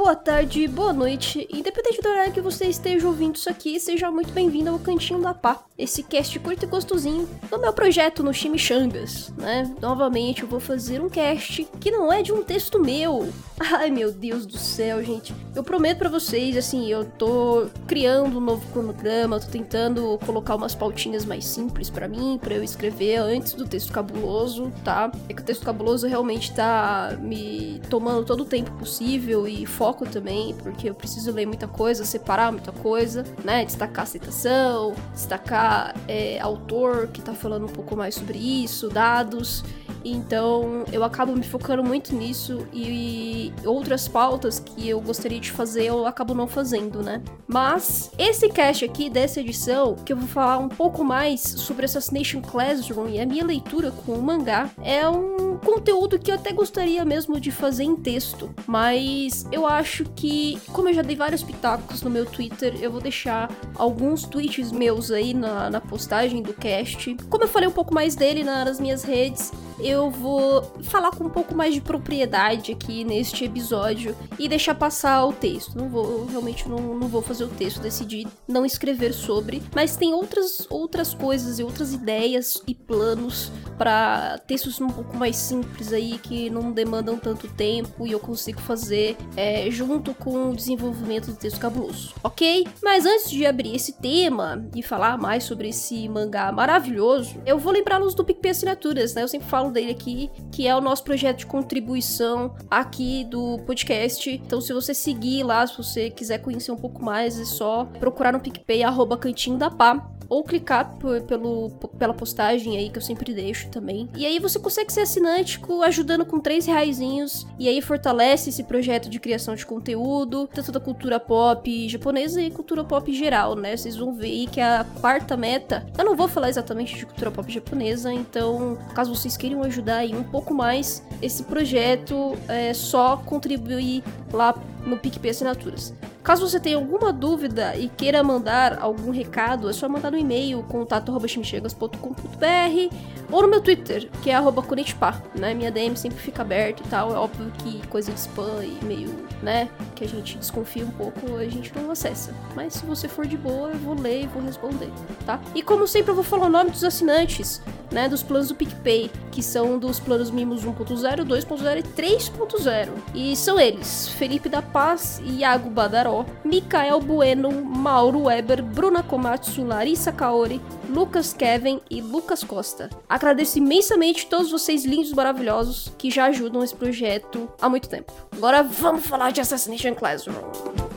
boa tarde, boa noite. Independente do horário que você esteja ouvindo isso aqui, seja muito bem-vindo ao Cantinho da Pá. Esse cast curto e gostosinho do meu projeto no Chimichangas, né? Novamente eu vou fazer um cast que não é de um texto meu. Ai meu Deus do céu, gente. Eu prometo para vocês, assim, eu tô criando um novo cronograma, tô tentando colocar umas pautinhas mais simples para mim, para eu escrever antes do texto cabuloso, tá? É que o texto cabuloso realmente tá me tomando todo o tempo possível e foco também, porque eu preciso ler muita coisa, separar muita coisa, né? Destacar a citação, destacar é, autor que tá falando um pouco mais sobre isso, dados. Então eu acabo me focando muito nisso e outras pautas que eu gostaria de fazer eu acabo não fazendo, né? Mas esse cast aqui dessa edição, que eu vou falar um pouco mais sobre Assassination Classroom e a minha leitura com o mangá, é um conteúdo que eu até gostaria mesmo de fazer em texto, mas eu acho que, como eu já dei vários pitacos no meu Twitter, eu vou deixar alguns tweets meus aí na, na postagem do cast. Como eu falei um pouco mais dele nas minhas redes, eu vou falar com um pouco mais de propriedade aqui neste episódio e deixar passar o texto. Não vou, realmente não, não vou fazer o texto, decidi não escrever sobre, mas tem outras outras coisas e outras ideias e planos para textos um pouco mais simples aí que não demandam tanto tempo e eu consigo fazer é, junto com o desenvolvimento do texto cabuloso, ok? Mas antes de abrir esse tema e falar mais sobre esse mangá maravilhoso, eu vou lembrá-los do PicPay Assinaturas, né? Eu sempre falo dele aqui, que é o nosso projeto de contribuição aqui do podcast. Então, se você seguir lá, se você quiser conhecer um pouco mais, é só procurar no PicPay, arroba Cantinho da Pá ou clicar pelo, pela postagem aí que eu sempre deixo também. E aí você consegue ser assinante ajudando com três reaisinhos e aí fortalece esse projeto de criação de conteúdo, tanto da cultura pop japonesa e cultura pop geral, né? Vocês vão ver aí que a quarta meta, eu não vou falar exatamente de cultura pop japonesa, então caso vocês queiram ajudar aí um pouco mais esse projeto, é só contribuir lá no PicPay Assinaturas. Caso você tenha alguma dúvida e queira mandar algum recado, é só mandar no e-mail contato@chimichegas.com.br ou no meu Twitter, que é arroba né? Minha DM sempre fica aberta e tal. É óbvio que coisa de spam e meio, né, que a gente desconfia um pouco, a gente não acessa. Mas se você for de boa, eu vou ler e vou responder, tá? E como sempre, eu vou falar o nome dos assinantes, né, dos planos do PicPay, que são dos planos Mimos 1.0, 2.0 e 3.0. E são eles: Felipe da Paz, Iago Badaró, Mikael Bueno, Mauro Weber, Bruna Komatsu, Larissa Kaori, Lucas Kevin e Lucas Costa. Agradeço imensamente todos vocês lindos e maravilhosos que já ajudam esse projeto há muito tempo. Agora vamos falar de Assassination. Classroom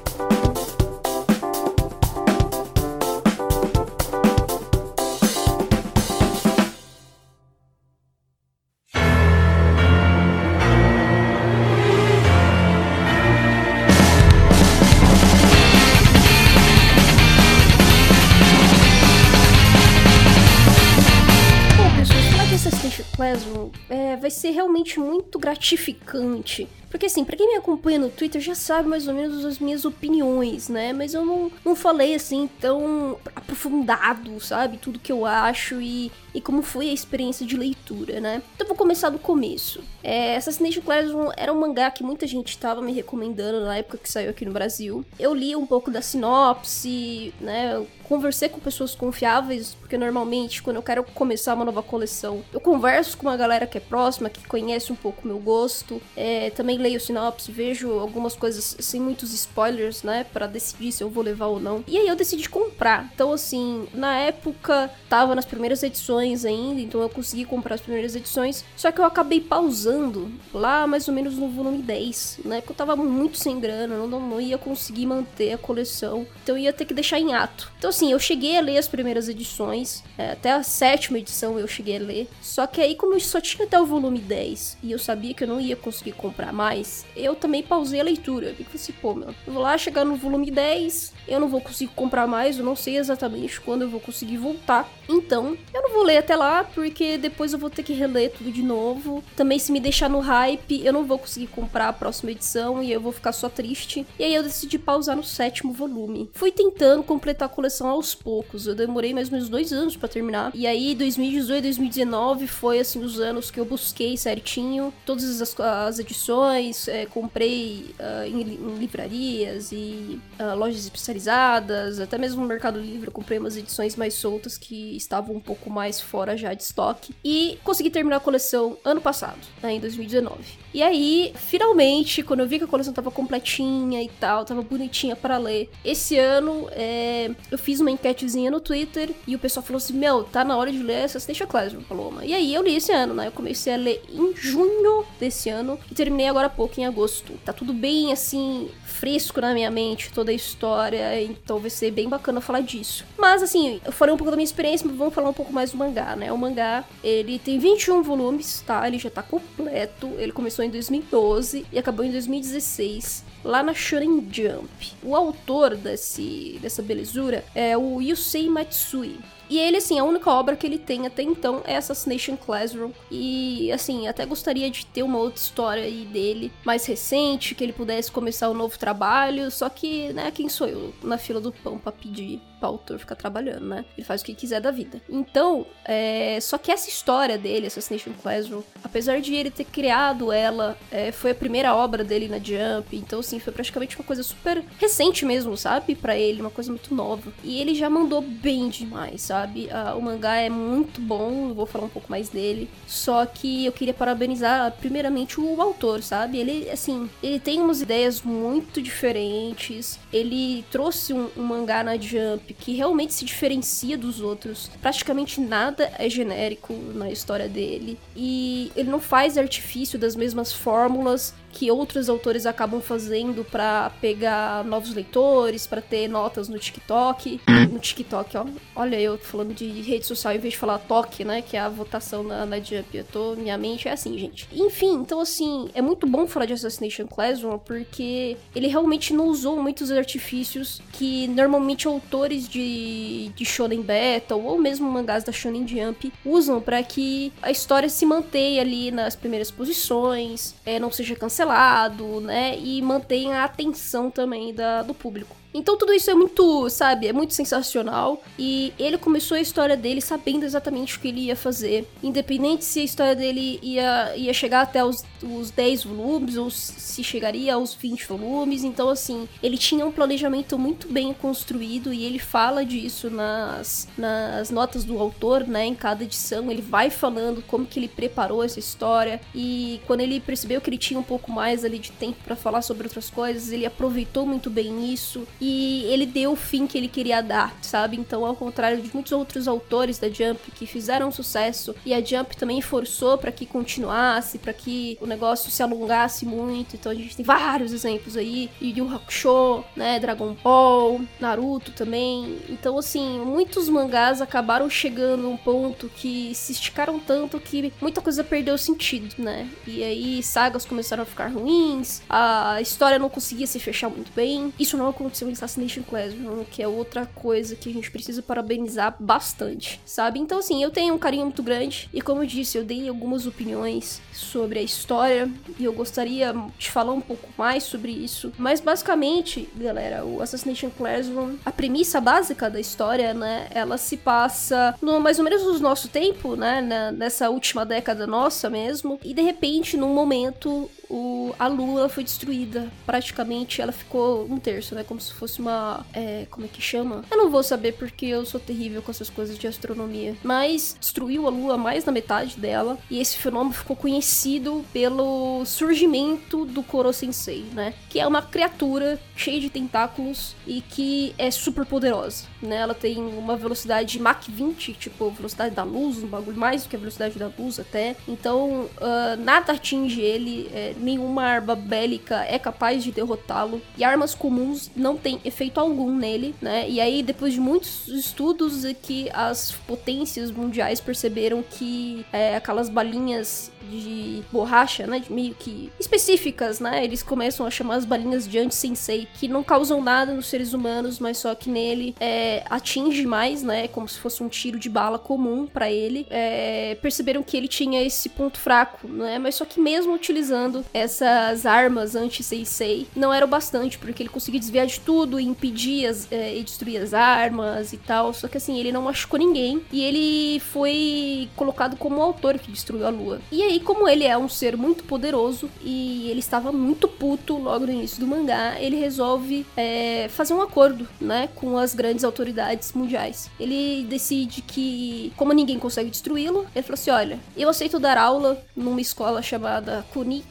ser realmente muito gratificante porque assim, pra quem me acompanha no Twitter já sabe mais ou menos as minhas opiniões, né? Mas eu não, não falei assim tão aprofundado, sabe? Tudo que eu acho e, e como foi a experiência de leitura, né? Então vou começar do começo. É, Assassination Classroom era um mangá que muita gente estava me recomendando na época que saiu aqui no Brasil. Eu li um pouco da sinopse, né? Conversei com pessoas confiáveis, porque normalmente quando eu quero começar uma nova coleção, eu converso com uma galera que é próxima, que conhece um pouco meu gosto. É, também leio sinopse, vejo algumas coisas sem muitos spoilers, né, para decidir se eu vou levar ou não. E aí eu decidi comprar. Então assim, na época tava nas primeiras edições ainda, então eu consegui comprar as primeiras edições, só que eu acabei pausando lá mais ou menos no volume 10, né, porque eu tava muito sem grana, não, não ia conseguir manter a coleção, então eu ia ter que deixar em ato. Então assim, eu cheguei a ler as primeiras edições, é, até a sétima edição eu cheguei a ler, só que aí como eu só tinha até o volume 10 e eu sabia que eu não ia conseguir comprar mais eu também pausei a leitura. Eu falei assim, pô, meu, eu vou lá chegar no volume 10, eu não vou conseguir comprar mais, eu não sei exatamente quando eu vou conseguir voltar. Então, eu não vou ler até lá, porque depois eu vou ter que reler tudo de novo. Também, se me deixar no hype, eu não vou conseguir comprar a próxima edição e eu vou ficar só triste. E aí eu decidi pausar no sétimo volume. Fui tentando completar a coleção aos poucos. Eu demorei mais ou menos dois anos para terminar. E aí, 2018 2019 foi, assim, os anos que eu busquei certinho todas as, as edições, é, comprei uh, em, em, livrarias e uh, lojas especializadas, até mesmo no Mercado Livre eu comprei umas edições mais soltas que estavam um pouco mais fora já de estoque. E consegui terminar a coleção ano passado, né, em 2019. E aí, finalmente, quando eu vi que a coleção tava completinha e tal, tava bonitinha para ler, esse ano é, eu fiz uma enquetezinha no Twitter e o pessoal falou assim: Meu, tá na hora de ler Assassination Classroom, Paloma. E aí eu li esse ano, né? Eu comecei a ler em junho desse ano e terminei agora há pouco, em agosto. Tá tudo bem assim, fresco na minha mente, toda a história, então vai ser bem bacana falar disso. Mas assim, eu falei um pouco da minha experiência, mas vamos falar um pouco mais do mangá, né? O mangá, ele tem 21 volumes, tá? Ele já tá completo. Ele começou começou em 2012 e acabou em 2016 lá na Shonen Jump. O autor desse, dessa belezura é o Yusei Matsui. E ele, assim, a única obra que ele tem até então é Assassination Classroom. E, assim, até gostaria de ter uma outra história aí dele, mais recente, que ele pudesse começar um novo trabalho. Só que, né, quem sou eu na fila do pão pra pedir pra autor ficar trabalhando, né? Ele faz o que quiser da vida. Então, é... só que essa história dele, Assassination Classroom, apesar de ele ter criado ela, é... foi a primeira obra dele na Jump. Então, assim, foi praticamente uma coisa super recente mesmo, sabe? para ele, uma coisa muito nova. E ele já mandou bem demais, sabe? Uh, o mangá é muito bom, eu vou falar um pouco mais dele. Só que eu queria parabenizar primeiramente o autor, sabe? Ele, assim, ele tem umas ideias muito diferentes. Ele trouxe um, um mangá na Jump que realmente se diferencia dos outros. Praticamente nada é genérico na história dele. E ele não faz artifício das mesmas fórmulas que outros autores acabam fazendo para pegar novos leitores, para ter notas no TikTok. No TikTok, ó. Olha, eu falando de rede social em vez de falar toque, né? Que é a votação na, na Jump. Eu tô, minha mente é assim, gente. Enfim, então assim, é muito bom falar de Assassination Classroom porque ele realmente não usou muitos artifícios que normalmente autores de, de Shonen Battle ou mesmo mangás da Shonen Jump usam para que a história se mantenha ali nas primeiras posições, é, não seja cancelada cancelado, né? E mantém a atenção também da, do público. Então tudo isso é muito, sabe, é muito sensacional. E ele começou a história dele sabendo exatamente o que ele ia fazer. Independente se a história dele ia, ia chegar até os, os 10 volumes ou se chegaria aos 20 volumes. Então, assim, ele tinha um planejamento muito bem construído e ele fala disso nas, nas notas do autor, né? Em cada edição, ele vai falando como que ele preparou essa história. E quando ele percebeu que ele tinha um pouco mais ali de tempo para falar sobre outras coisas, ele aproveitou muito bem isso e ele deu o fim que ele queria dar, sabe? Então, ao contrário de muitos outros autores da Jump que fizeram sucesso e a Jump também forçou para que continuasse, para que o negócio se alongasse muito. Então, a gente tem vários exemplos aí, Yu Yu Hakusho, né, Dragon Ball, Naruto também. Então, assim, muitos mangás acabaram chegando a um ponto que se esticaram tanto que muita coisa perdeu sentido, né? E aí sagas começaram a ficar ruins, a história não conseguia se fechar muito bem. Isso não aconteceu Assassination Classroom, que é outra coisa que a gente precisa parabenizar bastante, sabe? Então, assim, eu tenho um carinho muito grande e, como eu disse, eu dei algumas opiniões sobre a história e eu gostaria de falar um pouco mais sobre isso. Mas, basicamente, galera, o Assassination Classroom, a premissa básica da história, né, ela se passa no mais ou menos no nosso tempo, né, nessa última década nossa mesmo, e de repente, num momento, o, a lua foi destruída. Praticamente ela ficou um terço, né? Como se fosse uma. É, como é que chama? Eu não vou saber porque eu sou terrível com essas coisas de astronomia. Mas destruiu a lua mais da metade dela. E esse fenômeno ficou conhecido pelo surgimento do Koro Sensei, né? Que é uma criatura cheia de tentáculos e que é super poderosa, né? Ela tem uma velocidade Mach 20, tipo, velocidade da luz, um bagulho mais do que a velocidade da luz até. Então, uh, nada atinge ele. É, nenhuma arma bélica é capaz de derrotá-lo e armas comuns não têm efeito algum nele, né? E aí depois de muitos estudos é que as potências mundiais perceberam que é, aquelas balinhas de borracha, né? De meio que específicas, né? Eles começam a chamar as balinhas de anti-sensei, que não causam nada nos seres humanos, mas só que nele é, atinge mais, né? Como se fosse um tiro de bala comum para ele. É, perceberam que ele tinha esse ponto fraco, né? Mas só que mesmo utilizando essas armas anti-sensei, não era o bastante, porque ele conseguia desviar de tudo e impedir as, é, e destruir as armas e tal. Só que assim, ele não machucou ninguém e ele foi colocado como o autor que destruiu a lua. E aí, como ele é um ser muito poderoso e ele estava muito puto logo no início do mangá, ele resolve é, fazer um acordo, né, com as grandes autoridades mundiais. Ele decide que, como ninguém consegue destruí-lo, ele falou assim: olha, eu aceito dar aula numa escola chamada Kuni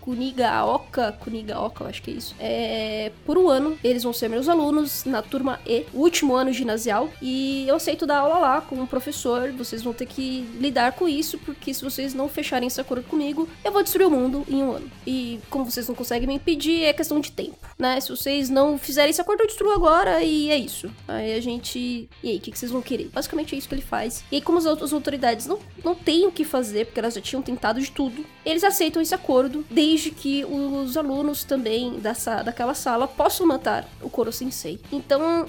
Kunigaoka, Kunigaoka, eu acho que é isso. É, por um ano, eles vão ser meus alunos na turma E, último ano ginasial, e eu aceito dar aula lá como professor. Vocês vão ter que lidar com isso, porque se vocês não fecharem esse acordo comigo, eu vou destruir o mundo em um ano. E como vocês não conseguem me impedir, é questão de tempo, né? Se vocês não fizerem esse acordo, eu destruo agora e é isso. Aí a gente. E aí, o que, que vocês vão querer? Basicamente é isso que ele faz. E aí, como as outras autoridades não, não têm o que fazer, porque elas já tinham tentado de tudo, eles aceitam esse acordo desde que os alunos também dessa, daquela sala possam matar o Koro Sensei. Então,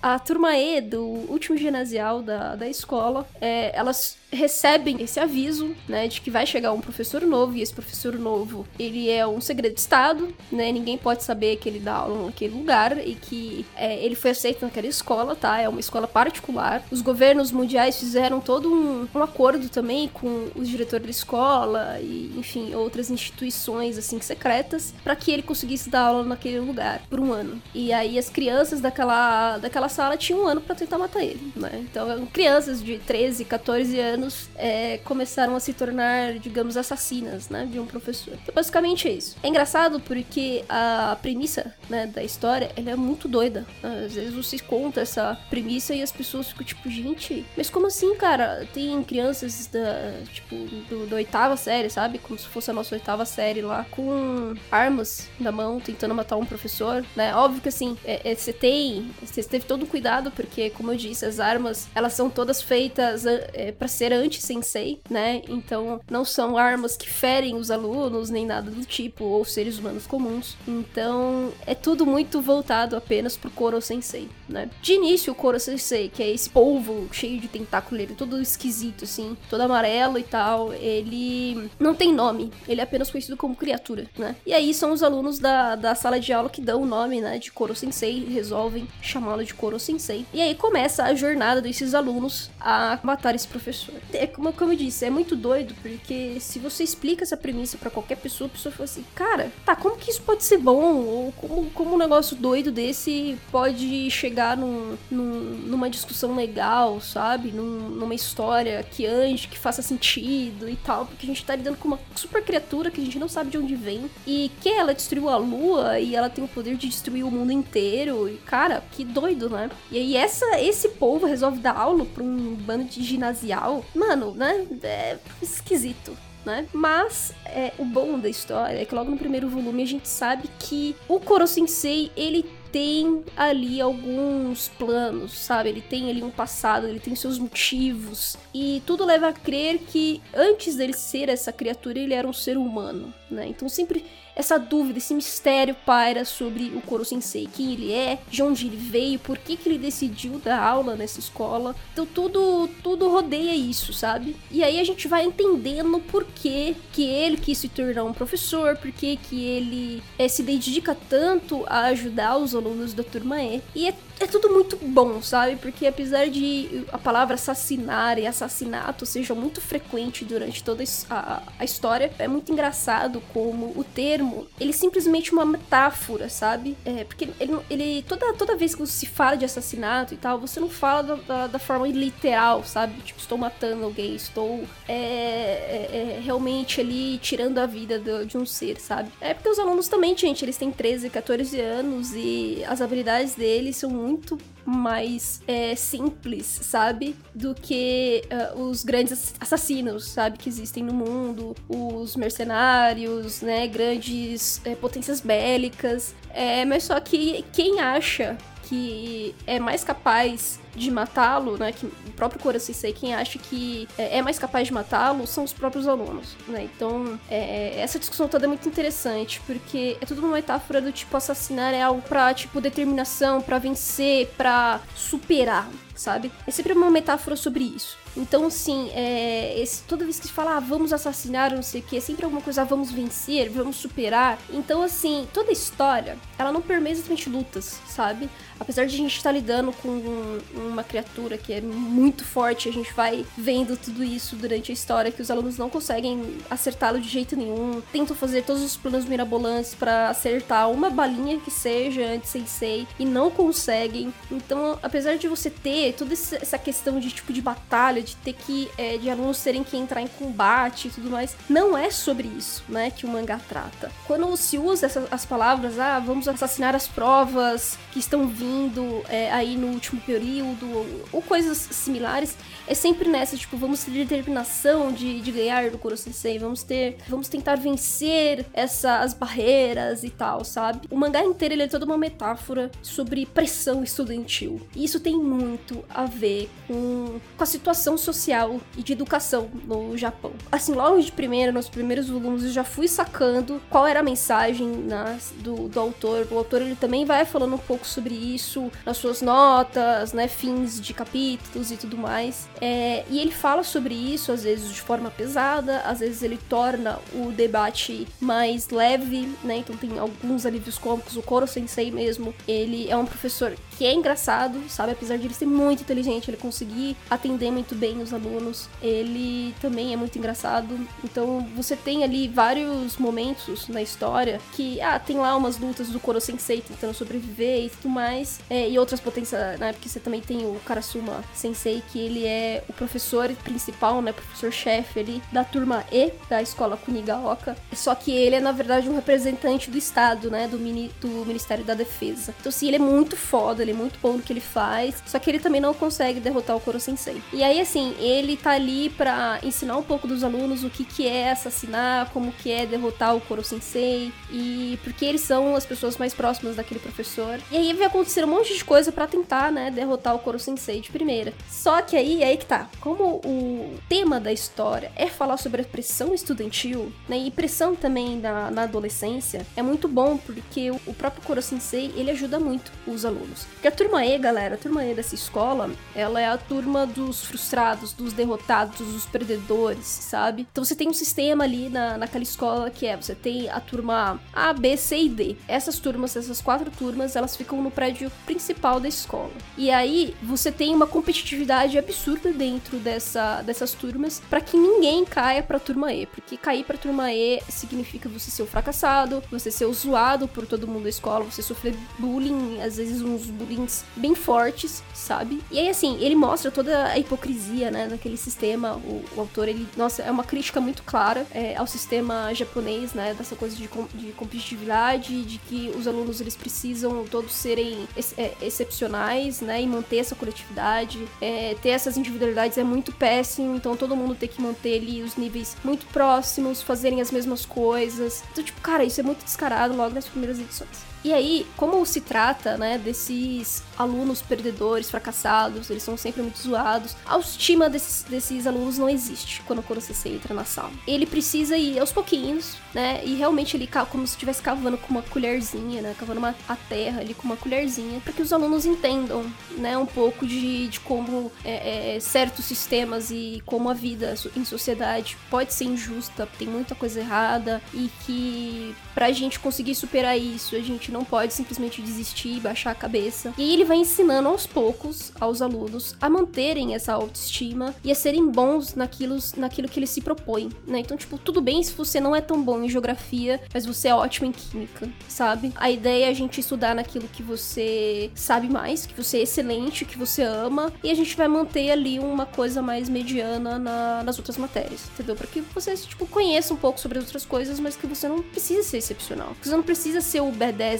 a, a turma E do último ginasial da, da escola, é, elas recebem esse aviso, né, de que vai chegar um professor novo, e esse professor novo, ele é um segredo de Estado, né, ninguém pode saber que ele dá aula naquele lugar, e que é, ele foi aceito naquela escola, tá, é uma escola particular. Os governos mundiais fizeram todo um, um acordo também com os diretores da escola, e, enfim, outras instituições, assim, secretas, para que ele conseguisse dar aula naquele lugar, por um ano. E aí as crianças daquela, daquela sala tinham um ano para tentar matar ele, né, então crianças de 13, 14 anos, anos é, começaram a se tornar, digamos, assassinas, né, de um professor. Então, basicamente é isso. É engraçado porque a premissa, né, da história, ela é muito doida. Às vezes você conta essa premissa e as pessoas ficam tipo, gente, mas como assim, cara? Tem crianças da, tipo, do, da oitava série, sabe? Como se fosse a nossa oitava série lá, com armas na mão, tentando matar um professor, né? Óbvio que assim, é, é, você tem, você teve todo um cuidado, porque, como eu disse, as armas, elas são todas feitas é, para ser anti-sensei, né? Então não são armas que ferem os alunos nem nada do tipo, ou seres humanos comuns. Então é tudo muito voltado apenas pro Koro Sensei, né? De início, o Koro Sensei, que é esse polvo cheio de tentáculo, ele todo esquisito, assim, todo amarelo e tal, ele não tem nome, ele é apenas conhecido como criatura, né? E aí são os alunos da, da sala de aula que dão o nome, né, de Koro Sensei, resolvem chamá-lo de Koro Sensei. E aí começa a jornada desses alunos a matar esse professor é como, como eu disse, é muito doido, porque se você explica essa premissa para qualquer pessoa, a pessoa fala assim, cara, tá, como que isso pode ser bom? Ou como, como um negócio doido desse pode chegar num, num, numa discussão legal, sabe? Num, numa história que ande, que faça sentido e tal, porque a gente tá lidando com uma super criatura que a gente não sabe de onde vem e que ela destruiu a lua e ela tem o poder de destruir o mundo inteiro. E, cara, que doido, né? E aí essa, esse povo resolve dar aula pra um bando de ginasial mano, né? É esquisito. Né? Mas é, o bom da história é que logo no primeiro volume a gente sabe que o Koro Sensei, ele tem ali alguns planos, sabe? Ele tem ali um passado, ele tem seus motivos. E tudo leva a crer que antes dele ser essa criatura, ele era um ser humano, né? Então sempre essa dúvida, esse mistério paira sobre o Koro Sensei, quem ele é, de onde ele veio, por que, que ele decidiu dar aula nessa escola. Então tudo tudo rodeia isso, sabe? E aí a gente vai entendendo por que, que ele quis se tornar um professor, por que, que ele é, se dedica tanto a ajudar os alunos da turma E. E é é tudo muito bom, sabe? Porque apesar de a palavra assassinar e assassinato seja muito frequente durante toda a, a história, é muito engraçado como o termo, ele é simplesmente uma metáfora, sabe? É, porque ele, ele toda, toda vez que se fala de assassinato e tal, você não fala da, da, da forma literal, sabe? Tipo, estou matando alguém, estou é, é, é realmente ali tirando a vida do, de um ser, sabe? É porque os alunos também, gente, eles têm 13, 14 anos e as habilidades deles são muito muito mais é, simples, sabe? Do que uh, os grandes assassinos, sabe? Que existem no mundo, os mercenários, né? Grandes é, potências bélicas. É, mas só que quem acha que é mais capaz de matá-lo, né? Que o próprio Koro Sensei, quem acha que é, é mais capaz de matá-lo são os próprios alunos, né? Então, é, essa discussão toda é muito interessante, porque é tudo uma metáfora do tipo assassinar é algo pra, tipo, determinação, para vencer, para superar, sabe? É sempre uma metáfora sobre isso. Então, assim, é, esse, toda vez que se fala, ah, vamos assassinar, não sei o que, é sempre alguma coisa, ah, vamos vencer, vamos superar. Então, assim, toda história, ela não permeia exatamente lutas, sabe? Apesar de a gente estar tá lidando com um, uma criatura que é muito forte, a gente vai vendo tudo isso durante a história, que os alunos não conseguem acertá-lo de jeito nenhum, tentam fazer todos os planos mirabolantes para acertar uma balinha que seja antes sensei e não conseguem. Então, apesar de você ter toda essa questão de tipo de batalha, de ter que. É, de alunos terem que entrar em combate e tudo mais. Não é sobre isso, né, que o mangá trata. Quando se usa essa, as palavras, ah, vamos assassinar as provas que estão vindo é, aí no último período, ou, ou, coisas similares, é sempre nessa, tipo, vamos ter determinação de, de ganhar do Kuro Sensei, vamos ter. Vamos tentar vencer essa, as barreiras e tal, sabe? O mangá inteiro ele é toda uma metáfora sobre pressão estudantil. E isso tem muito a ver com, com a situação social e de educação no Japão. Assim, logo de primeira, nos primeiros volumes, eu já fui sacando qual era a mensagem nas, do, do autor. O autor ele também vai falando um pouco sobre isso nas suas notas, né, fins de capítulos e tudo mais. É, e ele fala sobre isso, às vezes de forma pesada, às vezes ele torna o debate mais leve, né? Então tem alguns alívios cômicos. O Koro Sensei mesmo, ele é um professor que é engraçado, sabe? Apesar de ele ser muito inteligente, ele conseguir atender muito bem os alunos. Ele também é muito engraçado. Então você tem ali vários momentos na história que, ah, tem lá umas lutas do Koro Sensei tentando sobreviver e tudo mais. É, e outras potências, né? Porque você também tem o Karasuma Sensei, que ele é o professor principal, né? Professor-chefe ali da turma E da escola Kunigaoka. Só que ele é, na verdade, um representante do Estado, né? Do, mini, do Ministério da Defesa. Então, assim, ele é muito foda, ele é muito bom no que ele faz. Só que ele também não consegue derrotar o Koro Sensei. E aí, assim, ele tá ali para ensinar um pouco dos alunos o que que é assassinar, como que é derrotar o Koro Sensei e porque eles são as pessoas mais próximas daquele professor. E aí vai acontecer um monte de coisa para tentar, né, derrotar o Koro Sensei de primeira. Só que aí, aí que tá. Como o tema da história é falar sobre a pressão estudantil, né, e pressão também na, na adolescência, é muito bom porque o próprio Koro Sensei, ele ajuda muito os alunos. Porque a turma E, galera, a turma E dessa escola, ela é a turma dos frustrados, dos derrotados, dos perdedores, sabe? Então você tem um sistema ali na, naquela escola que é, você tem a turma A, B, C e D. Essas turmas, essas quatro turmas, elas ficam no prédio principal da escola. E aí você tem uma competitividade absurda dentro dessa, dessas turmas para que ninguém caia pra turma E, porque cair pra turma E significa você ser o fracassado, você ser o zoado por todo mundo da escola, você sofrer bullying, às vezes uns bullying bem fortes, sabe? E aí assim, ele mostra toda a hipocrisia, né, daquele sistema. O, o autor, ele, nossa, é uma crítica muito clara é, ao sistema japonês, né, dessa coisa de, de competitividade, de que os alunos eles precisam todos serem ex, é, excepcionais, né, e manter essa coletividade. É, ter essas individualidades é muito péssimo, então todo mundo tem que manter ali os níveis muito próximos, fazerem as mesmas coisas. Então, tipo, cara, isso é muito descarado logo nas primeiras edições. E aí, como se trata, né, desses alunos perdedores, fracassados, eles são sempre muito zoados, a autoestima desses, desses alunos não existe quando o Kurosese entra na sala. Ele precisa ir aos pouquinhos, né, e realmente ele como se estivesse cavando com uma colherzinha, né, cavando uma, a terra ali com uma colherzinha, para que os alunos entendam, né, um pouco de, de como é, é, certos sistemas e como a vida em sociedade pode ser injusta, tem muita coisa errada, e que pra gente conseguir superar isso, a gente não pode simplesmente desistir e baixar a cabeça. E aí ele vai ensinando aos poucos aos alunos a manterem essa autoestima e a serem bons naquilo, naquilo que eles se propõem, né? Então, tipo, tudo bem se você não é tão bom em geografia, mas você é ótimo em química, sabe? A ideia é a gente estudar naquilo que você sabe mais, que você é excelente, que você ama, e a gente vai manter ali uma coisa mais mediana na, nas outras matérias, entendeu? Para que você, tipo, conheça um pouco sobre as outras coisas, mas que você não precisa ser excepcional. Você não precisa ser o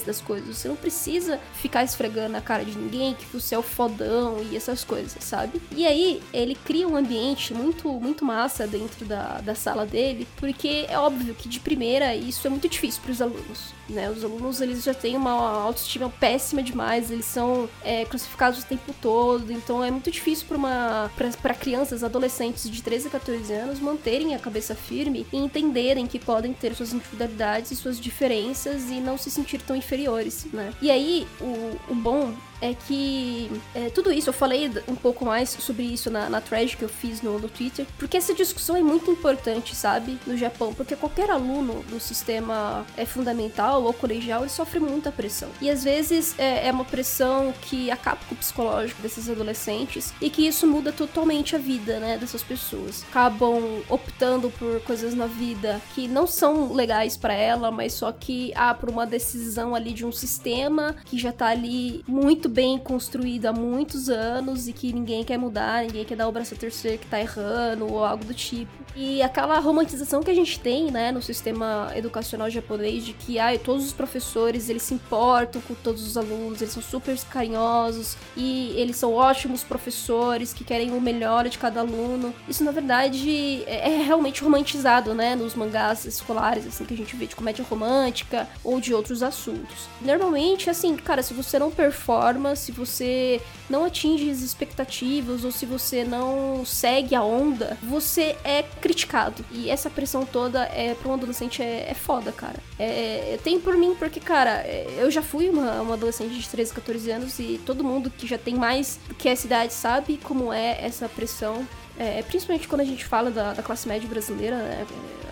B10 das coisas. Você não precisa ficar esfregando na cara de ninguém que você é o fodão e essas coisas, sabe? E aí, ele cria um ambiente muito, muito massa dentro da, da sala dele, porque é óbvio que de primeira isso é muito difícil para os alunos né? Os alunos, eles já têm uma autoestima péssima demais, eles são é, crucificados o tempo todo, então é muito difícil para crianças, adolescentes de 13 a 14 anos manterem a cabeça firme e entenderem que podem ter suas individualidades e suas diferenças e não se sentir tão inferiores, né? E aí, o, o bom é que é, tudo isso, eu falei um pouco mais sobre isso na, na thread que eu fiz no, no Twitter, porque essa discussão é muito importante, sabe, no Japão, porque qualquer aluno do sistema é fundamental ou colegial, ele sofre muita pressão. E às vezes é, é uma pressão que acaba com o psicológico desses adolescentes e que isso muda totalmente a vida, né, dessas pessoas. Acabam optando por coisas na vida que não são legais para ela, mas só que, ah, por uma decisão ali de um sistema que já tá ali muito bem construído há muitos anos e que ninguém quer mudar, ninguém quer dar o braço a terceiro que tá errando ou algo do tipo. E aquela romantização que a gente tem, né, no sistema educacional japonês de que ai, todos os professores, eles se importam com todos os alunos, eles são super carinhosos e eles são ótimos professores que querem o melhor de cada aluno. Isso na verdade é, é realmente romantizado, né, nos mangás escolares assim que a gente vê de comédia romântica ou de outros assuntos. Normalmente, assim, cara, se você não performa forma, se você não atinge as expectativas ou se você não segue a onda, você é criticado. E essa pressão toda é para um adolescente é, é foda, cara. É, tem por mim, porque, cara, é, eu já fui uma, uma adolescente de 13, 14 anos e todo mundo que já tem mais que essa idade sabe como é essa pressão é, principalmente quando a gente fala da, da classe média brasileira, né?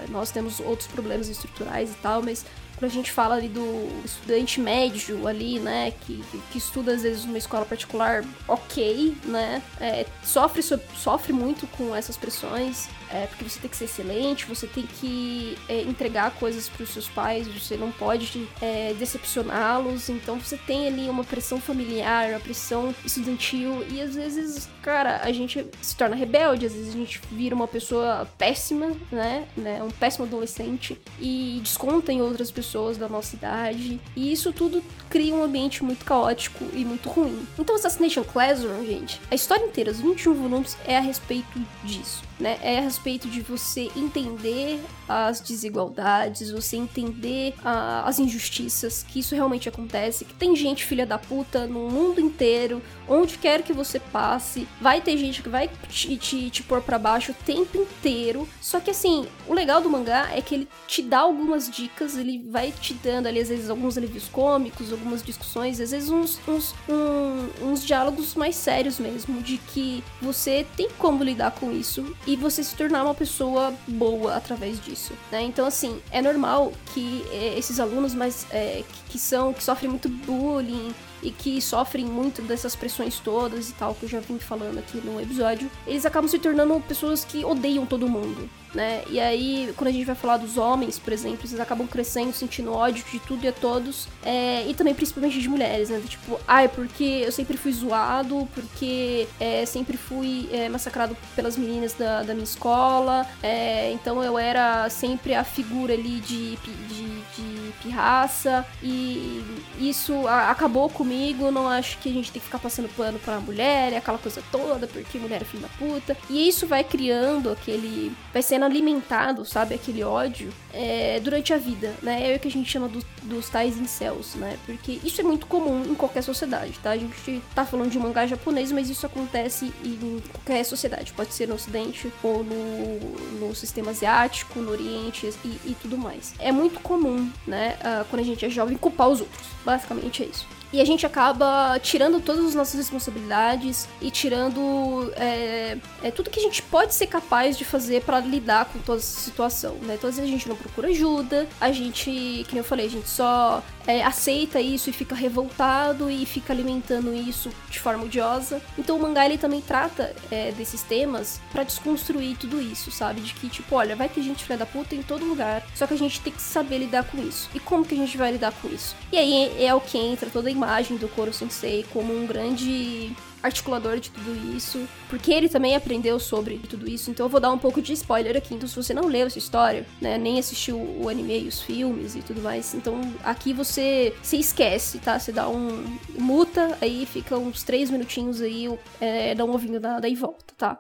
É, nós temos outros problemas estruturais e tal, mas quando a gente fala ali do estudante médio ali, né, que, que estuda às vezes numa escola particular, ok, né, é, sofre, sofre muito com essas pressões, é, porque você tem que ser excelente, você tem que é, entregar coisas para os seus pais, você não pode é, decepcioná-los, então você tem ali uma pressão familiar, uma pressão estudantil, e às vezes, cara, a gente se torna rebelde, às vezes a gente vira uma pessoa péssima, né, né? Um péssimo adolescente, e desconta em outras pessoas da nossa idade, e isso tudo cria um ambiente muito caótico e muito ruim. Então, Assassination Classroom, gente, a história inteira, os 21 volumes, é a respeito disso né? É a respeito de você entender as desigualdades, você entender uh, as injustiças, que isso realmente acontece, que tem gente filha da puta no mundo inteiro, onde quer que você passe, vai ter gente que vai te, te, te pôr pra baixo o tempo inteiro. Só que assim, o legal do mangá é que ele te dá algumas dicas, ele vai te dando ali, às vezes, alguns alívios cômicos, algumas discussões, às vezes uns, uns, um, uns diálogos mais sérios mesmo, de que você tem como lidar com isso você se tornar uma pessoa boa através disso, né? Então, assim, é normal que é, esses alunos mais é, que, que são, que sofrem muito bullying, e que sofrem muito dessas pressões todas e tal, que eu já vim falando aqui no episódio, eles acabam se tornando pessoas que odeiam todo mundo né? E aí, quando a gente vai falar dos homens, por exemplo, eles acabam crescendo, sentindo ódio de tudo e a todos. É, e também, principalmente de mulheres, né? Tipo, ai, ah, porque eu sempre fui zoado, porque é, sempre fui é, massacrado pelas meninas da, da minha escola. É, então eu era sempre a figura ali de, de, de pirraça. E isso acabou comigo. Não acho que a gente tem que ficar passando pano pra mulher, aquela coisa toda, porque mulher é filha da puta. E isso vai criando aquele. Vai sendo sendo alimentado, sabe, aquele ódio é, durante a vida, né? É o que a gente chama do, dos tais incels, né? Porque isso é muito comum em qualquer sociedade, tá? A gente tá falando de mangá japonês, mas isso acontece em qualquer sociedade. Pode ser no ocidente ou no, no sistema asiático, no oriente e, e tudo mais. É muito comum, né? Uh, quando a gente é jovem, culpar os outros. Basicamente é isso. E a gente acaba tirando todas as nossas responsabilidades e tirando é, é, tudo que a gente pode ser capaz de fazer para lidar com toda essa situação, né? Então, às vezes a gente não procura ajuda, a gente, que eu falei, a gente só é, aceita isso e fica revoltado e fica alimentando isso de forma odiosa. Então, o mangá ele também trata é, desses temas para desconstruir tudo isso, sabe? De que, tipo, olha, vai ter gente filha da puta em todo lugar, só que a gente tem que saber lidar com isso. E como que a gente vai lidar com isso? E aí é o que entra toda a imagem do Koro Sensei como um grande articulador de tudo isso, porque ele também aprendeu sobre tudo isso. Então eu vou dar um pouco de spoiler aqui. Então se você não leu essa história, né, nem assistiu o anime e os filmes e tudo mais, então aqui você se esquece, tá? Você dá um muta, aí fica uns três minutinhos aí, é, dá um ovinho da, daí volta, tá?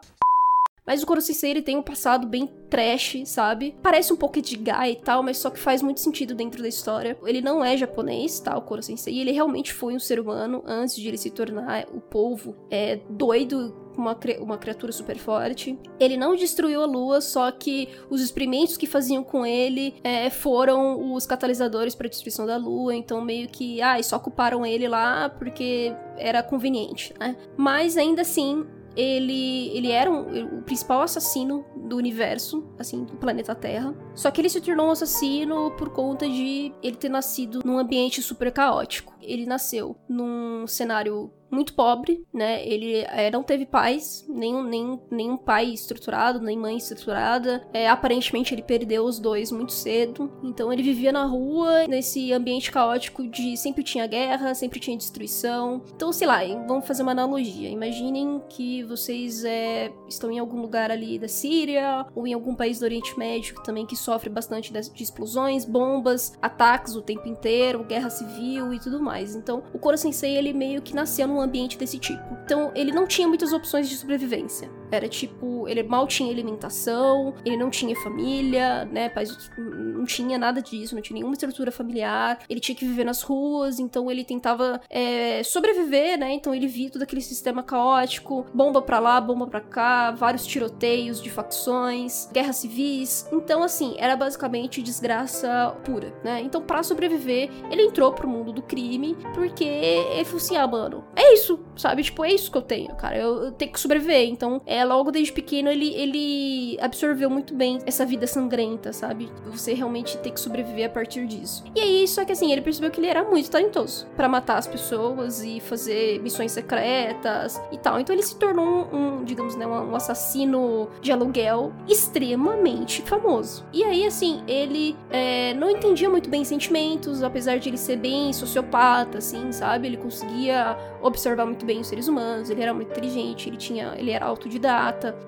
Mas o Koro Sensei, ele tem um passado bem trash, sabe? Parece um pouco de Guy e tal, mas só que faz muito sentido dentro da história. Ele não é japonês, tá? O Koro Sensei, ele realmente foi um ser humano antes de ele se tornar o povo é, doido uma, uma criatura super forte. Ele não destruiu a Lua, só que os experimentos que faziam com ele é, foram os catalisadores para a destruição da Lua. Então, meio que, ah, só culparam ele lá porque era conveniente, né? Mas ainda assim, ele, ele era um, o principal assassino do universo, assim, do planeta Terra. Só que ele se tornou um assassino por conta de ele ter nascido num ambiente super caótico. Ele nasceu num cenário muito pobre, né? Ele é, não teve pais, nenhum, nenhum, pai estruturado, nem mãe estruturada. É, aparentemente ele perdeu os dois muito cedo. Então ele vivia na rua, nesse ambiente caótico de sempre tinha guerra, sempre tinha destruição. Então, sei lá, vamos fazer uma analogia. Imaginem que vocês é, estão em algum lugar ali da Síria, ou em algum país do Oriente Médio também que sofre bastante de explosões, bombas, ataques o tempo inteiro, guerra civil e tudo mais. Então, o Koro Sensei, ele meio que nasceu num ambiente desse tipo. Então, ele não tinha muitas opções de sobrevivência. Era tipo, ele mal tinha alimentação, ele não tinha família, né? Pais, não tinha nada disso, não tinha nenhuma estrutura familiar. Ele tinha que viver nas ruas, então ele tentava é, sobreviver, né? Então ele via todo aquele sistema caótico, bomba pra lá, bomba pra cá, vários tiroteios de facções, guerras civis. Então, assim, era basicamente desgraça pura, né? Então, para sobreviver, ele entrou pro mundo do crime, porque ele falou assim: ah, mano, é isso, sabe? Tipo, é isso que eu tenho, cara. Eu, eu tenho que sobreviver. Então, é, logo desde pequeno, ele, ele absorveu muito bem essa vida sangrenta, sabe? Você realmente ter que sobreviver a partir disso. E aí, só que assim, ele percebeu que ele era muito talentoso para matar as pessoas e fazer missões secretas e tal. Então ele se tornou um, um digamos, né, um assassino de aluguel extremamente famoso. E aí, assim, ele é, não entendia muito bem sentimentos, apesar de ele ser bem sociopata, assim, sabe? Ele conseguia observar muito bem os seres humanos, ele era muito inteligente, ele tinha, ele era autodidata.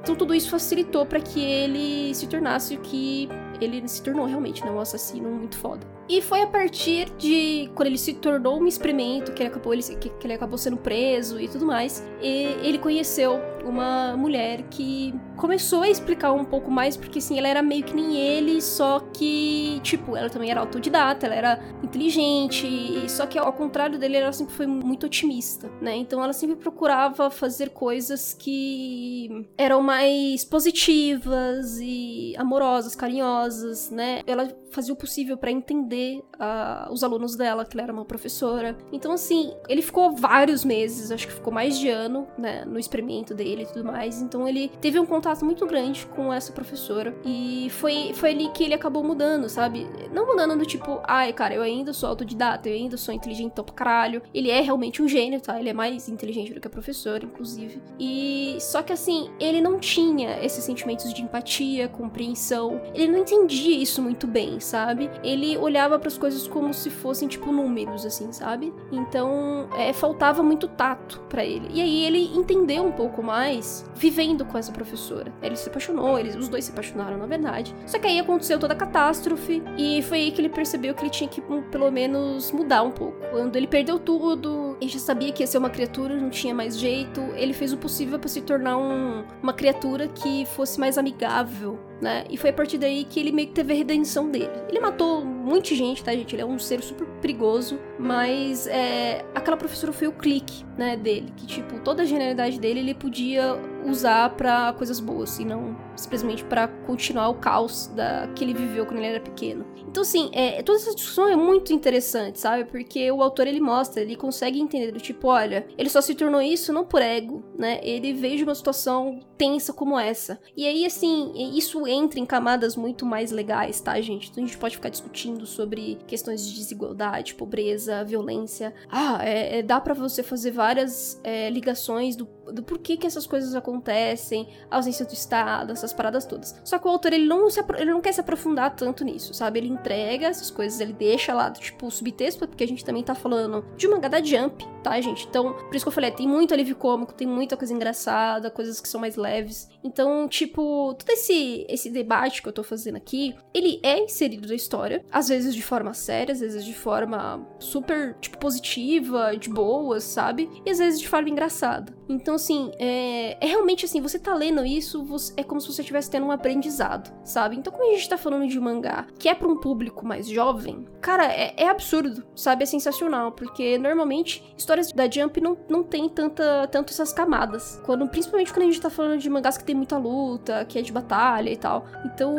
Então tudo isso facilitou para que ele se tornasse o que ele se tornou realmente, né, um assassino muito foda. E foi a partir de quando ele se tornou um experimento, que ele acabou, ele, que, que ele acabou sendo preso e tudo mais, e ele conheceu uma mulher que começou a explicar um pouco mais, porque assim, ela era meio que nem ele, só que, tipo, ela também era autodidata, ela era inteligente, só que ao contrário dele, ela sempre foi muito otimista, né? Então ela sempre procurava fazer coisas que eram mais positivas e amorosas, carinhosas, né? Ela fazia o possível para entender uh, os alunos dela, que ela era uma professora. Então, assim, ele ficou vários meses, acho que ficou mais de ano, né, no experimento dele e tudo mais. Então, ele teve um contato muito grande com essa professora. E foi, foi ali que ele acabou mudando, sabe? Não mudando do tipo, ai, cara, eu ainda sou autodidata, eu ainda sou inteligente pra caralho. Ele é realmente um gênio, tá? Ele é mais inteligente do que a professora, inclusive. E só que assim, ele não tinha esses sentimentos de empatia, compreensão. Ele não entendia isso muito bem, sabe? Ele olhava para as coisas como se fossem tipo números, assim, sabe? Então, é, faltava muito tato para ele. E aí ele entendeu um pouco mais vivendo com essa professora. Ele se apaixonou, eles, os dois se apaixonaram, na verdade. Só que aí aconteceu toda a catástrofe e foi aí que ele percebeu que ele tinha que hum, pelo menos mudar um pouco. Quando ele perdeu tudo, ele já sabia que ia ser uma criatura, não tinha mais jeito. Ele fez o possível para se tornar um, uma criatura que fosse mais amigável né? E foi a partir daí que ele meio que teve a redenção dele. Ele matou muita gente, tá, gente? Ele é um ser super perigoso, mas é, aquela professora foi o clique, né, dele. Que, tipo, toda a genialidade dele ele podia usar para coisas boas e não simplesmente para continuar o caos da, que ele viveu quando ele era pequeno. Então, assim, é, toda essa discussão é muito interessante, sabe? Porque o autor ele mostra, ele consegue entender do tipo, olha, ele só se tornou isso não por ego, né? Ele veio de uma situação tensa como essa. E aí, assim, isso entra em camadas muito mais legais, tá, gente? Então a gente pode ficar discutindo sobre questões de desigualdade, pobreza, violência. Ah, é, é dá para você fazer várias é, ligações do do porquê que essas coisas acontecem, a ausência do Estado, essas paradas todas. Só que o autor, ele não, se, ele não quer se aprofundar tanto nisso, sabe? Ele entrega essas coisas, ele deixa lá, tipo, subtexto, porque a gente também tá falando de uma gada jump, tá, gente? Então, por isso que eu falei, tem muito alívio cômico, tem muita coisa engraçada, coisas que são mais leves. Então, tipo, todo esse, esse debate que eu tô fazendo aqui, ele é inserido na história, às vezes de forma séria, às vezes de forma super, tipo, positiva, de boas, sabe? E às vezes de forma engraçada. Então, assim, é, é realmente assim, você tá lendo isso, você, é como se você estivesse tendo um aprendizado, sabe? Então, como a gente tá falando de mangá, que é pra um público mais jovem, cara, é, é absurdo, sabe? É sensacional, porque normalmente histórias da Jump não, não tem tanta, tanto essas camadas. Quando, principalmente quando a gente tá falando de mangás que tem muita luta, que é de batalha e tal. Então,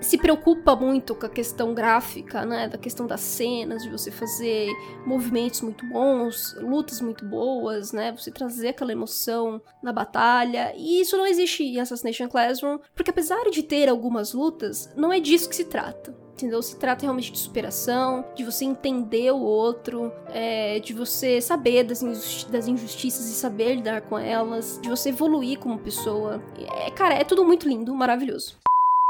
se preocupa muito com a questão gráfica, né? Da questão das cenas, de você fazer movimentos muito bons, lutas muito boas, né? Você trazer aquela emoção na batalha. E isso não existe em Assassination Classroom, porque apesar de ter algumas lutas, não é disso que se trata entendeu? Se trata realmente de superação, de você entender o outro, é, de você saber das, injusti das, injustiças e saber lidar com elas, de você evoluir como pessoa. É, cara, é tudo muito lindo, maravilhoso.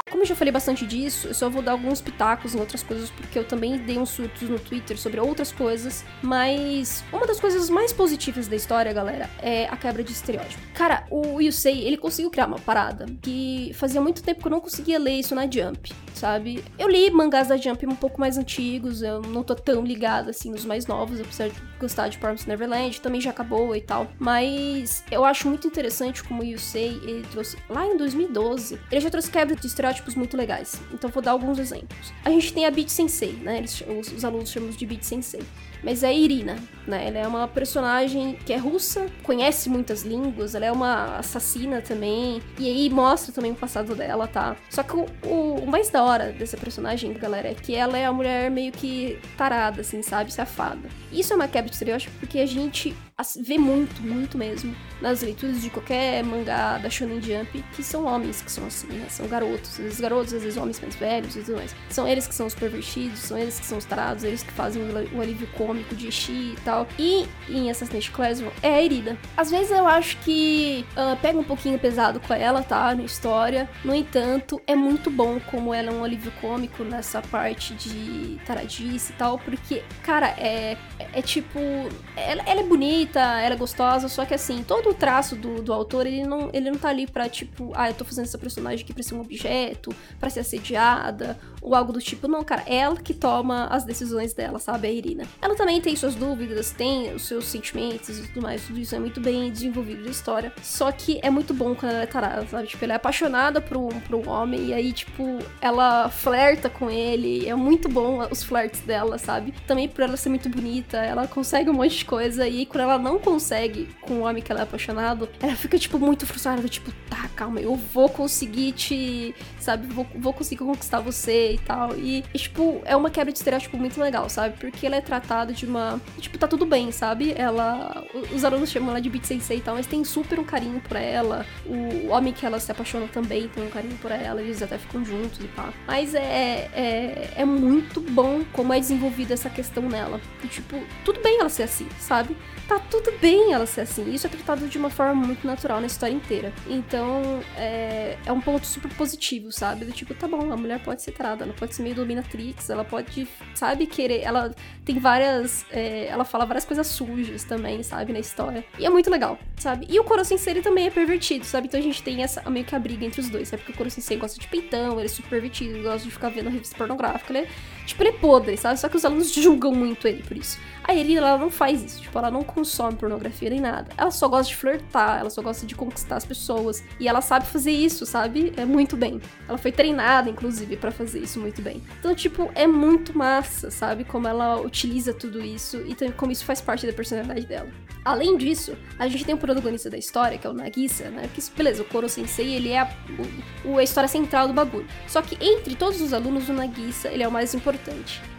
Como eu já falei bastante disso, eu só vou dar alguns pitacos em outras coisas, porque eu também dei uns surtos no Twitter sobre outras coisas. Mas uma das coisas mais positivas da história, galera, é a quebra de estereótipo. Cara, o Yusei, ele conseguiu criar uma parada que fazia muito tempo que eu não conseguia ler isso na Jump, sabe? Eu li mangás da Jump um pouco mais antigos, eu não tô tão ligada assim nos mais novos, apesar de gostar de Promised Neverland, também já acabou e tal. Mas eu acho muito interessante como o Yusei, ele trouxe lá em 2012, ele já trouxe quebra de estereótipo estereótipos muito legais. Então vou dar alguns exemplos. A gente tem a Beat Sensei, né? Eles, os, os alunos chamam de Beat Sensei. Mas é a Irina, né? Ela é uma personagem que é russa, conhece muitas línguas, ela é uma assassina também. E aí mostra também o passado dela, tá? Só que o, o, mais da hora dessa personagem, galera, é que ela é a mulher meio que tarada, assim, sabe? Safada. Isso é uma quebra de estereótipo porque a gente vê muito, muito mesmo nas leituras de qualquer mangá da Shonen Jump que são homens que são assim, né? São garotos. Às vezes garotos, às vezes homens mais velhos e tudo mais. São eles que são os pervertidos, são eles que são os tarados, eles que fazem o alívio cômico de Shi e tal. E em Assassin's Classroom é a Erida. Às vezes eu acho que uh, pega um pouquinho pesado com ela, tá? Na história. No entanto, é muito bom como ela é um alívio cômico nessa parte de taradice e tal, porque, cara, é, é, é tipo. Ela, ela, é bonita, ela é gostosa, só que assim, todo o traço do, do autor, ele não, ele não tá ali pra, tipo, ah, eu tô fazendo essa personagem aqui pra ser um objeto, pra ser assediada, ou algo do tipo. Não, cara, é ela que toma as decisões dela, sabe? A Irina. Ela também tem suas dúvidas, tem os seus sentimentos e tudo mais, tudo isso é muito bem desenvolvido na história. Só que é muito bom quando ela é tarada, sabe? Tipo, ela é apaixonada por um, por um homem e aí, tipo, ela flerta com ele. É muito bom os flertes dela, sabe? Também por ela ser muito bonita, ela consegue um monte de coisa e quando ela não consegue com o homem que ela é apaixonado, ela fica, tipo, muito frustrada, tipo, tá, calma, eu vou conseguir te, sabe? Vou, vou conseguir conquistar você e tal. E, e, tipo, é uma quebra de estereótipo muito legal, sabe? Porque ela é tratada de uma. Tipo, tá tudo bem, sabe? Ela. Os alunos chamam ela de Beat Sensei e tal, mas tem super um carinho por ela. O homem que ela se apaixona também tem um carinho por ela, eles até ficam juntos e pá. Mas é, é, é muito bom como é desenvolvida essa questão nela. E, tipo, tudo bem ela ser assim, sabe? Tá tudo bem ela ser assim. Isso é tratado de uma forma muito natural na história inteira. Então, é, é um ponto super positivo, sabe? Do tipo, tá bom, a mulher pode ser trada, ela pode ser meio dominatrix, ela pode, sabe, querer. Ela tem várias. É, ela fala várias coisas sujas também, sabe, na história. E é muito legal, sabe? E o Koro Sensei também é pervertido, sabe? Então a gente tem essa meio que a briga entre os dois, sabe? Porque o Koro Sensei gosta de peitão, ele é super pervertido, ele gosta de ficar vendo revista pornográfica, ele é, tipo, ele é podre, sabe? Só que os alunos julgam muito ele por isso. A Irina, ela não faz isso, tipo, ela não consome pornografia nem nada. Ela só gosta de flertar, ela só gosta de conquistar as pessoas. E ela sabe fazer isso, sabe? É muito bem. Ela foi treinada, inclusive, para fazer isso muito bem. Então, tipo, é muito massa, sabe? Como ela utiliza tudo isso e como isso faz parte da personalidade dela. Além disso, a gente tem o protagonista da história, que é o Nagisa, né? Que, beleza, o Koro Sensei, ele é a, o, a história central do bagulho. Só que entre todos os alunos, o Nagisa, ele é o mais importante.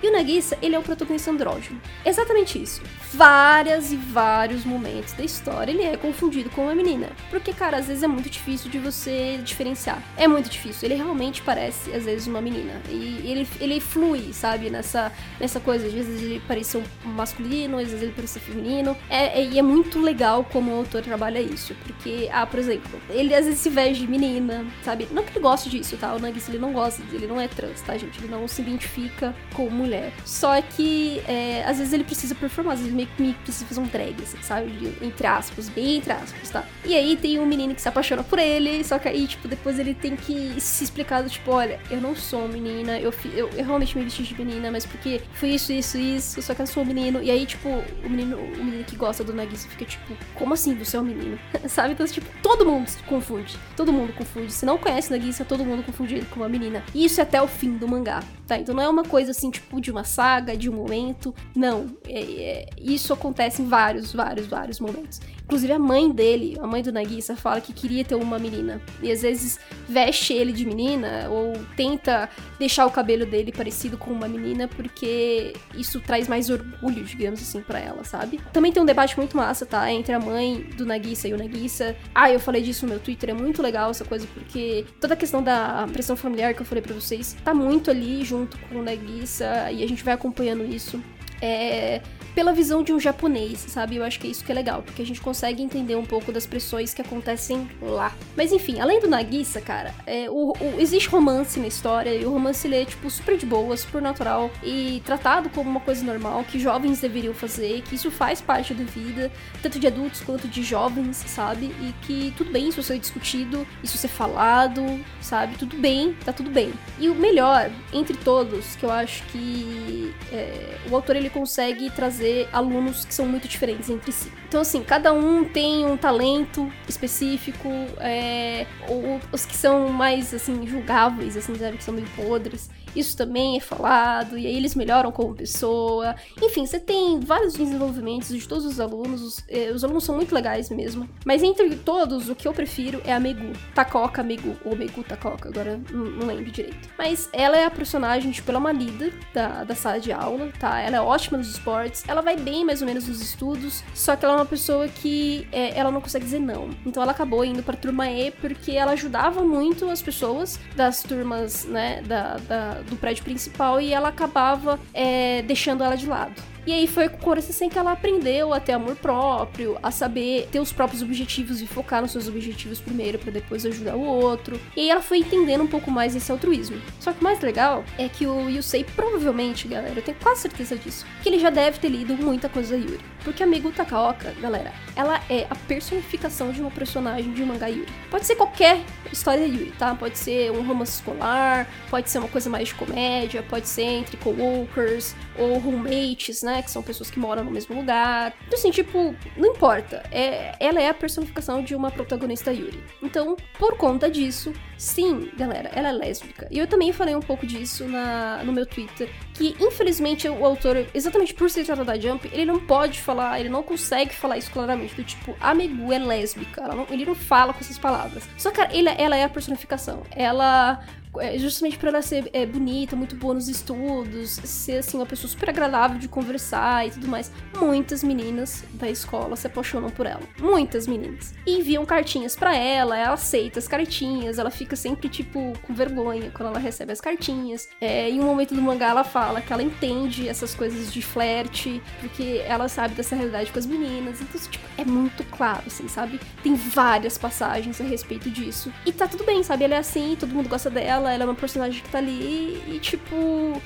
E o Nagisa, ele é o protagonista andrógeno. Exatamente isso. Várias e vários momentos da história, ele é confundido com uma menina. Porque, cara, às vezes é muito difícil de você diferenciar. É muito difícil. Ele realmente parece, às vezes, uma menina. E ele, ele flui, sabe? Nessa, nessa coisa. Às vezes ele parece um masculino, às vezes ele parece feminino. É, é, e é muito legal como o autor trabalha isso. Porque, ah, por exemplo, ele às vezes se veste de menina, sabe? Não que ele goste disso, tá? O Nagisa ele não gosta, ele não é trans, tá, gente? Ele não se identifica fica com mulher. Só que é, às vezes ele precisa performar, às vezes meio que precisa fazer um drag, assim, sabe? Entre aspas, bem entre aspas, tá? E aí tem um menino que se apaixona por ele, só que aí, tipo, depois ele tem que se explicar do tipo, olha, eu não sou menina, eu, eu, eu realmente me vesti de menina, mas porque foi isso, isso, isso, só que eu sou um menino. E aí, tipo, o menino, o menino que gosta do Nagisa fica tipo, como assim você é um menino? sabe? Então, tipo, todo mundo confunde. Todo mundo confunde. Se não conhece Nagisa, todo mundo confunde ele com uma menina. E isso é até o fim do mangá, tá? Então não é uma coisa assim, tipo, de uma saga, de um momento. Não. É, é, isso acontece em vários, vários, vários momentos. Inclusive a mãe dele, a mãe do Nagisa, fala que queria ter uma menina. E às vezes veste ele de menina ou tenta deixar o cabelo dele parecido com uma menina porque isso traz mais orgulho, digamos assim, para ela, sabe? Também tem um debate muito massa, tá? Entre a mãe do Nagisa e o Nagisa. Ah, eu falei disso no meu Twitter, é muito legal essa coisa porque toda a questão da pressão familiar que eu falei para vocês tá muito ali junto com o Nagisa e a gente vai acompanhando isso. É, pela visão de um japonês, sabe? Eu acho que é isso que é legal, porque a gente consegue entender um pouco das pressões que acontecem lá. Mas enfim, além do Nagisa, cara, é, o, o, existe romance na história, e o romance ele é, tipo, super de boa, super natural, e tratado como uma coisa normal, que jovens deveriam fazer, que isso faz parte da vida, tanto de adultos quanto de jovens, sabe? E que tudo bem isso ser discutido, isso ser falado, sabe? Tudo bem, tá tudo bem. E o melhor, entre todos, que eu acho que é, o autor ele consegue trazer alunos que são muito diferentes entre si. Então, assim, cada um tem um talento específico, é, ou os que são mais, assim, julgáveis, assim, sabe, que são meio podres, isso também é falado, e aí eles melhoram como pessoa. Enfim, você tem vários desenvolvimentos de todos os alunos, os, eh, os alunos são muito legais mesmo. Mas entre todos, o que eu prefiro é a Megu. Takoka Megu, ou Megu Takoka, agora não, lembro direito. Mas ela é a personagem, tipo, ela é uma líder da, da sala de aula, tá? Ela é ótima nos esportes, ela vai bem mais ou menos nos estudos, só que ela é uma pessoa que é, ela não consegue dizer não. Então ela acabou indo pra turma E porque ela ajudava muito as pessoas das turmas, né, da, da do prédio principal e ela acabava é, deixando ela de lado. E aí foi com o assim que ela aprendeu a ter amor próprio, a saber ter os próprios objetivos e focar nos seus objetivos primeiro para depois ajudar o outro. E aí ela foi entendendo um pouco mais esse altruísmo. Só que o mais legal é que o Yusei provavelmente, galera, eu tenho quase certeza disso, que ele já deve ter lido muita coisa da Yuri. Porque a Megu Takaoka, galera, ela é a personificação de uma personagem de um mangá Yuri. Pode ser qualquer história Yuri, tá? Pode ser um romance escolar, pode ser uma coisa mais de comédia, pode ser entre coworkers ou roommates, né? Que são pessoas que moram no mesmo lugar. Então, assim, tipo, não importa. É, ela é a personificação de uma protagonista Yuri. Então, por conta disso, sim, galera, ela é lésbica. E eu também falei um pouco disso na, no meu Twitter. Que, infelizmente, o autor, exatamente por ser tratado da Jump, ele não pode falar, ele não consegue falar isso claramente. Do tipo, a Megu é lésbica. Não, ele não fala com essas palavras. Só que ele, ela é a personificação. Ela é, justamente por ela ser é, bonita, muito boa nos estudos, ser assim uma pessoa super agradável de conversar e tudo mais. Muitas meninas da escola se apaixonam por ela. Muitas meninas. E enviam cartinhas para ela, ela aceita as cartinhas, ela fica sempre tipo com vergonha quando ela recebe as cartinhas. É, em um momento do mangá ela fala que ela entende essas coisas de flerte, porque ela sabe dessa realidade com as meninas. Então, tipo, é muito claro, assim, sabe? Tem várias passagens a respeito disso. E tá tudo bem, sabe? Ela é assim, todo mundo gosta dela ela, ela é uma personagem que tá ali e, tipo,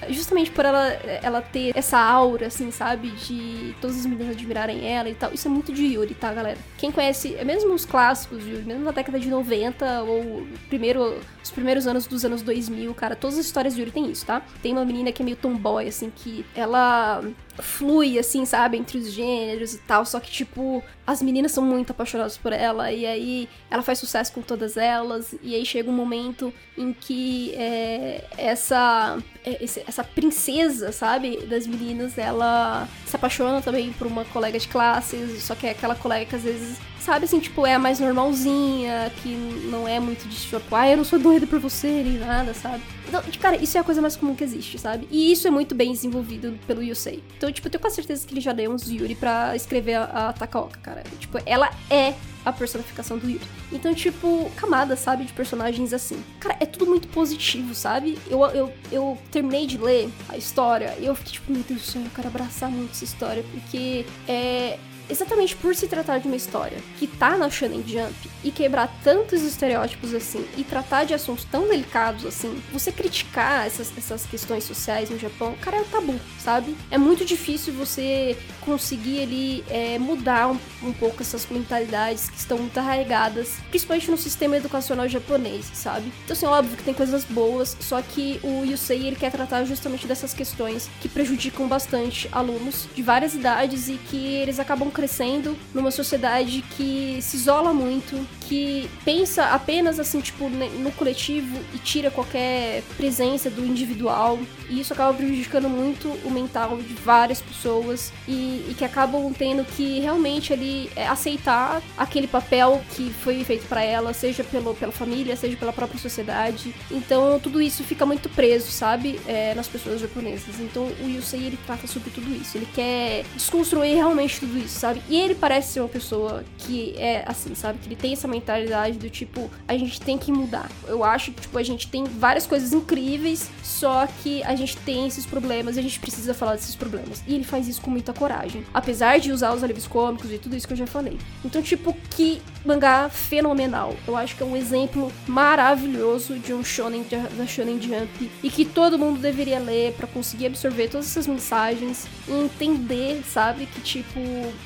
justamente por ela, ela ter essa aura, assim, sabe? De todas as meninas admirarem ela e tal. Isso é muito de Yuri, tá, galera? Quem conhece, é mesmo os clássicos de Yuri, mesmo na década de 90 ou primeiro, os primeiros anos dos anos 2000, cara, todas as histórias de Yuri tem isso, tá? Tem uma menina que é meio tomboy, assim, que ela flui, assim, sabe, entre os gêneros e tal. Só que, tipo, as meninas são muito apaixonadas por ela. E aí ela faz sucesso com todas elas. E aí chega um momento em que é, essa, é, essa princesa, sabe, das meninas, ela se apaixona também por uma colega de classes. Só que é aquela colega que às vezes sabe assim, tipo, é a mais normalzinha, que não é muito de tipo, ah, eu não sou doida por você, nem nada, sabe? Então, cara, isso é a coisa mais comum que existe, sabe? E isso é muito bem desenvolvido pelo Yusei. Então, tipo, eu tenho quase certeza que ele já deu uns Yuri pra escrever a, a Takaoka, cara. Tipo, ela é a personificação do Yuri. Então, tipo, camada, sabe, de personagens assim. Cara, é tudo muito positivo, sabe? Eu, eu, eu terminei de ler a história e eu fiquei tipo, meu Deus do céu, eu quero abraçar muito essa história, porque é, exatamente por se tratar de uma história que tá na Shonen Jump e quebrar tantos estereótipos assim e tratar de assuntos tão delicados assim, você criticar essas, essas questões sociais no Japão, cara, é um tabu, sabe? É muito difícil você conseguir ali é, mudar um, um, pouco essas mentalidades que estão muito arraigadas, principalmente no sistema educacional japonês, sabe? Então, assim, óbvio que tem coisas boas, só que o Yusei, ele quer tratar justamente dessas questões que prejudicam bastante alunos de várias idades e que eles acabam crescendo numa sociedade que se isola muito, que pensa apenas assim, tipo, no coletivo e tira qualquer presença do individual. E isso acaba prejudicando muito o mental de várias pessoas e, e que acabam tendo que realmente ali é, aceitar aquele papel que foi feito para ela, seja pelo, pela família, seja pela própria sociedade. Então tudo isso fica muito preso, sabe, é, nas pessoas japonesas. Então o Yusei ele trata sobre tudo isso. Ele quer desconstruir realmente tudo isso, sabe? Sabe? E ele parece ser uma pessoa que é assim, sabe? Que ele tem essa mentalidade do tipo, a gente tem que mudar. Eu acho que, tipo, a gente tem várias coisas incríveis, só que a gente tem esses problemas e a gente precisa falar desses problemas. E ele faz isso com muita coragem. Apesar de usar os alívios cômicos e tudo isso que eu já falei. Então, tipo, que mangá fenomenal. Eu acho que é um exemplo maravilhoso de um shonen da Shonen Jump e que todo mundo deveria ler para conseguir absorver todas essas mensagens e entender, sabe, que tipo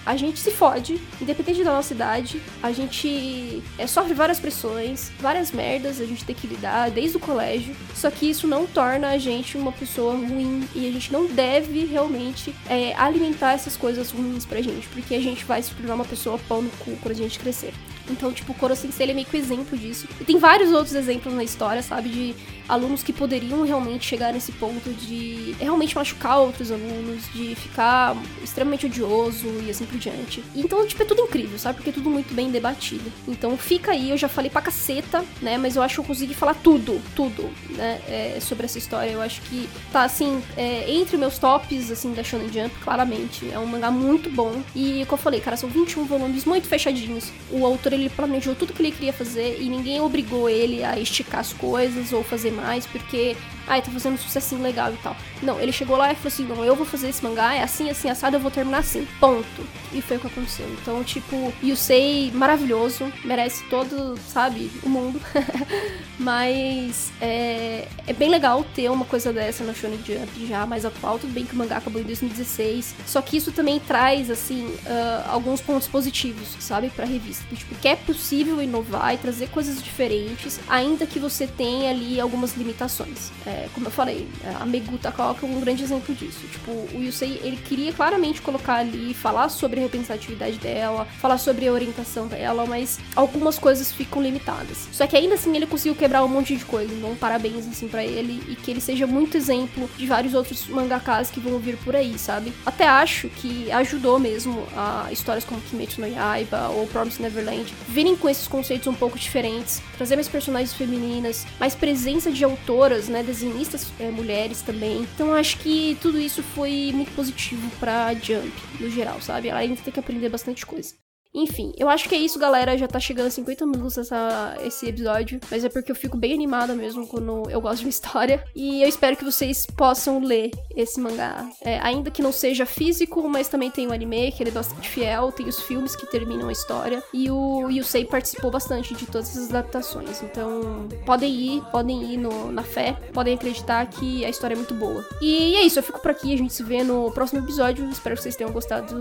a a gente se fode, independente da nossa idade, a gente é, sofre várias pressões, várias merdas a gente tem que lidar desde o colégio, só que isso não torna a gente uma pessoa ruim e a gente não deve realmente é, alimentar essas coisas ruins pra gente, porque a gente vai se tornar uma pessoa pau no cu quando a gente crescer. Então, tipo, o Koro Sensei é meio que o exemplo disso. E tem vários outros exemplos na história, sabe? De alunos que poderiam realmente chegar nesse ponto de realmente machucar outros alunos, de ficar extremamente odioso e assim por diante. Então, tipo, é tudo incrível, sabe? Porque é tudo muito bem debatido. Então fica aí, eu já falei pra caceta, né? Mas eu acho que eu consegui falar tudo, tudo, né? É, sobre essa história. Eu acho que tá, assim, é, entre meus tops, assim, da Shonen Jump, claramente. É um mangá muito bom. E, como eu falei, cara, são 21 volumes muito fechadinhos. O autor, ele planejou tudo que ele queria fazer e ninguém obrigou ele a esticar as coisas ou fazer mais, porque, ai, tá fazendo um sucessinho legal e tal. Não, ele chegou lá e falou assim: não, eu vou fazer esse mangá, é assim, assim, assado, eu vou terminar assim. Ponto. E foi o que aconteceu. Então, tipo, Yusei, maravilhoso, merece todo, sabe, o mundo. Mas é, é bem legal ter uma coisa dessa na Shonen Jump já mais atual. Tudo bem que o mangá acabou em 2016. Só que isso também traz, assim, uh, alguns pontos positivos, sabe, pra revista. Tipo, que é possível inovar e trazer coisas diferentes, ainda que você tenha ali algumas limitações. É, como eu falei, a Meguta coloca um grande exemplo disso. Tipo, o Yusei, ele queria claramente colocar ali, falar sobre a representatividade dela, falar sobre a orientação dela, mas algumas coisas ficam limitadas. Só que ainda assim ele conseguiu quebrar um monte de coisa. Então, parabéns, assim, para ele e que ele seja muito exemplo de vários outros mangakas que vão vir por aí, sabe? Até acho que ajudou mesmo a histórias como Kimetsu no Yaiba ou Promise Neverland virem com esses conceitos um pouco diferentes, trazer mais personagens femininas, mais presença de autoras, né, desenhistas é, mulheres também. Então acho que tudo isso foi muito positivo pra Jump, no geral, sabe? Ela ainda tem que aprender bastante coisa. Enfim, eu acho que é isso, galera. Já tá chegando a 50 minutos essa, esse episódio. Mas é porque eu fico bem animada mesmo quando eu gosto de uma história. E eu espero que vocês possam ler esse mangá. É, ainda que não seja físico, mas também tem o anime, que ele é bastante fiel. Tem os filmes que terminam a história. E o Yusei participou bastante de todas essas adaptações. Então, podem ir, podem ir no, na fé. Podem acreditar que a história é muito boa. E é isso, eu fico por aqui. A gente se vê no próximo episódio. Espero que vocês tenham gostado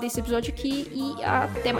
desse episódio aqui. E até mais